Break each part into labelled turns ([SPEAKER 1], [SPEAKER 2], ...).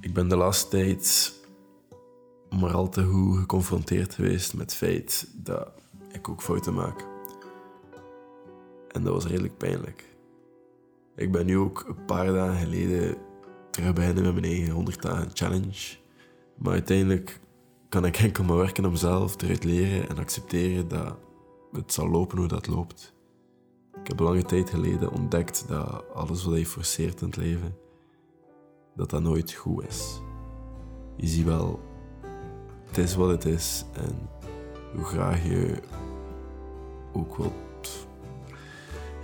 [SPEAKER 1] Ik ben de laatste tijd maar al te goed geconfronteerd geweest met het feit dat ik ook fouten maak. En dat was redelijk pijnlijk. Ik ben nu ook een paar dagen geleden terug beginnen met mijn eigen 100 dagen challenge. Maar uiteindelijk kan ik enkel maar werken om mezelf eruit leren en accepteren dat het zal lopen hoe dat loopt. Ik heb lange tijd geleden ontdekt dat alles wat je forceert in het leven, dat dat nooit goed is. Je ziet wel, het is wat het is en hoe graag je ook wilt.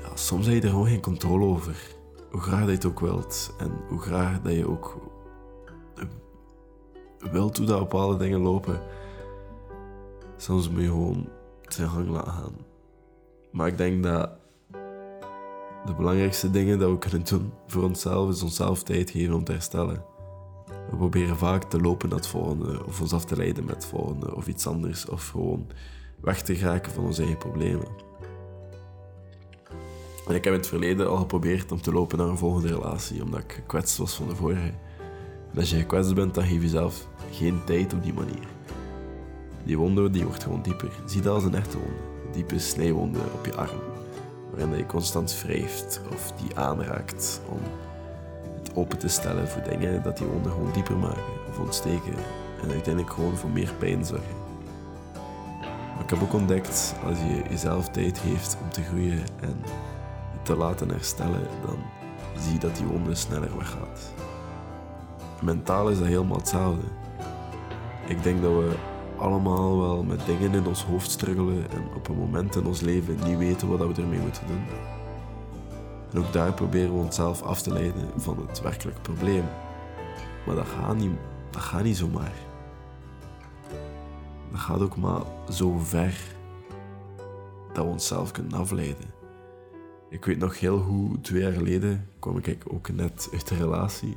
[SPEAKER 1] Ja, soms heb je er gewoon geen controle over. Hoe graag dat je het ook wilt en hoe graag dat je ook wilt hoe dat bepaalde dingen lopen. Soms moet je gewoon zijn gang laten gaan. Maar ik denk dat de belangrijkste dingen dat we kunnen doen voor onszelf is onszelf tijd geven om te herstellen. We proberen vaak te lopen naar het volgende, of ons af te leiden met het volgende, of iets anders, of gewoon weg te geraken van onze eigen problemen. En ik heb in het verleden al geprobeerd om te lopen naar een volgende relatie, omdat ik gekwetst was van de vorige. En als je gekwetst bent, dan geef je zelf geen tijd op die manier. Die wonde die wordt gewoon dieper. Zie dat als een echte wonde. Diepe snijwonde op je arm, waarin je constant wrijft of die aanraakt om het open te stellen voor dingen dat die wonden gewoon dieper maken of ontsteken en uiteindelijk gewoon voor meer pijn zorgen. Maar ik heb ook ontdekt, als je jezelf tijd geeft om te groeien en te laten herstellen, dan zie je dat die wonde sneller weggaat. Mentaal is dat helemaal hetzelfde. Ik denk dat we allemaal wel met dingen in ons hoofd struggelen en op een moment in ons leven niet weten wat we ermee moeten doen. En ook daar proberen we onszelf af te leiden van het werkelijke probleem. Maar dat gaat niet, dat gaat niet zomaar. Dat gaat ook maar zo ver dat we onszelf kunnen afleiden. Ik weet nog heel goed, twee jaar geleden kwam ik ook net uit de relatie.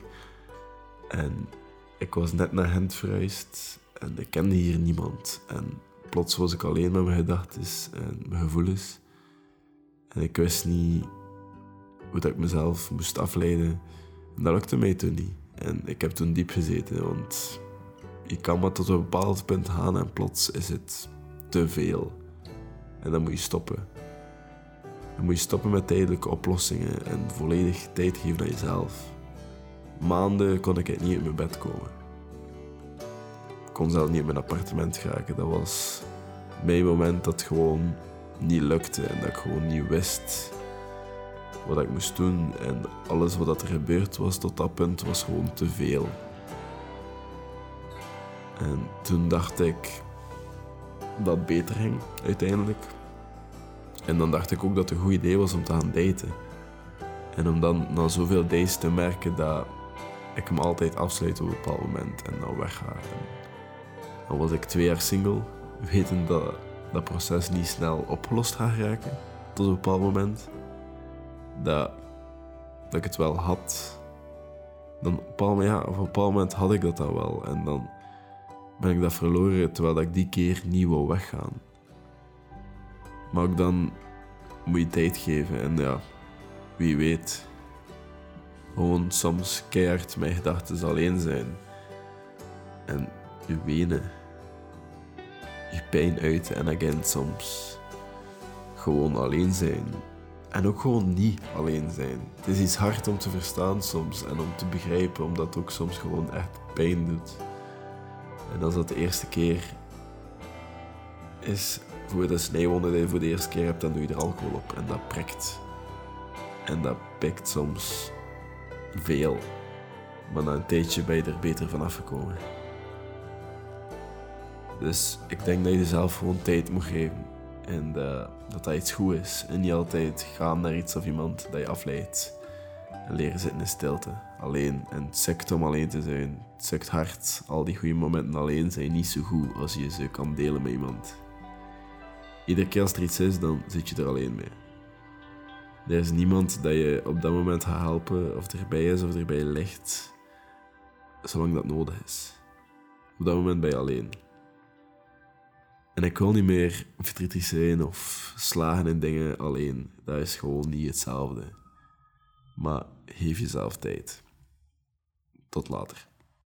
[SPEAKER 1] En ik was net naar Gent verhuisd en ik kende hier niemand. En plots was ik alleen met mijn gedachten en mijn gevoelens. En ik wist niet hoe dat ik mezelf moest afleiden. En dat lukte mij toen niet. En ik heb toen diep gezeten, want je kan maar tot een bepaald punt gaan en plots is het te veel. En dan moet je stoppen. Dan moet je stoppen met tijdelijke oplossingen en volledig tijd geven aan jezelf. Maanden kon ik niet uit mijn bed komen. Ik kon zelf niet in mijn appartement geraken. Dat was mijn moment dat gewoon niet lukte en dat ik gewoon niet wist wat ik moest doen. En alles wat er gebeurd was tot dat punt was gewoon te veel. En toen dacht ik dat beter ging uiteindelijk. En dan dacht ik ook dat het een goed idee was om te gaan daten. En om dan na zoveel days te merken dat ik hem altijd afsluit op een bepaald moment en dan wegga. En dan was ik twee jaar single, weten dat dat proces niet snel opgelost gaat raken tot een bepaald moment. Dat, dat ik het wel had. Dan op een, bepaald, ja, op een bepaald moment had ik dat dan wel. En dan ben ik dat verloren terwijl ik die keer niet wou weggaan. Maar ook dan moet je tijd geven en ja, wie weet. Gewoon soms keihard mijn gedachten alleen zijn. En je wenen. Je pijn uiten en again soms gewoon alleen zijn. En ook gewoon niet alleen zijn. Het is iets hard om te verstaan soms en om te begrijpen, omdat het ook soms gewoon echt pijn doet. En als dat de eerste keer is voor de sneeuwwonde die je voor de eerste keer hebt, dan doe je er alcohol op en dat prikt. En dat pikt soms veel. Maar na een tijdje ben je er beter van afgekomen. Dus ik denk dat je jezelf gewoon tijd moet geven. En uh, dat dat iets goed is. En niet altijd gaan naar iets of iemand dat je afleidt. En leren zitten in stilte. Alleen. En het sukt om alleen te zijn. Het sukt hard. Al die goede momenten alleen zijn niet zo goed als je ze kan delen met iemand. Iedere keer als er iets is, dan zit je er alleen mee. Er is niemand dat je op dat moment gaat helpen, of erbij is of erbij ligt, zolang dat nodig is. Op dat moment ben je alleen. En ik wil niet meer verdrietig zijn of slagen in dingen alleen. Dat is gewoon niet hetzelfde. Maar geef jezelf tijd. Tot later.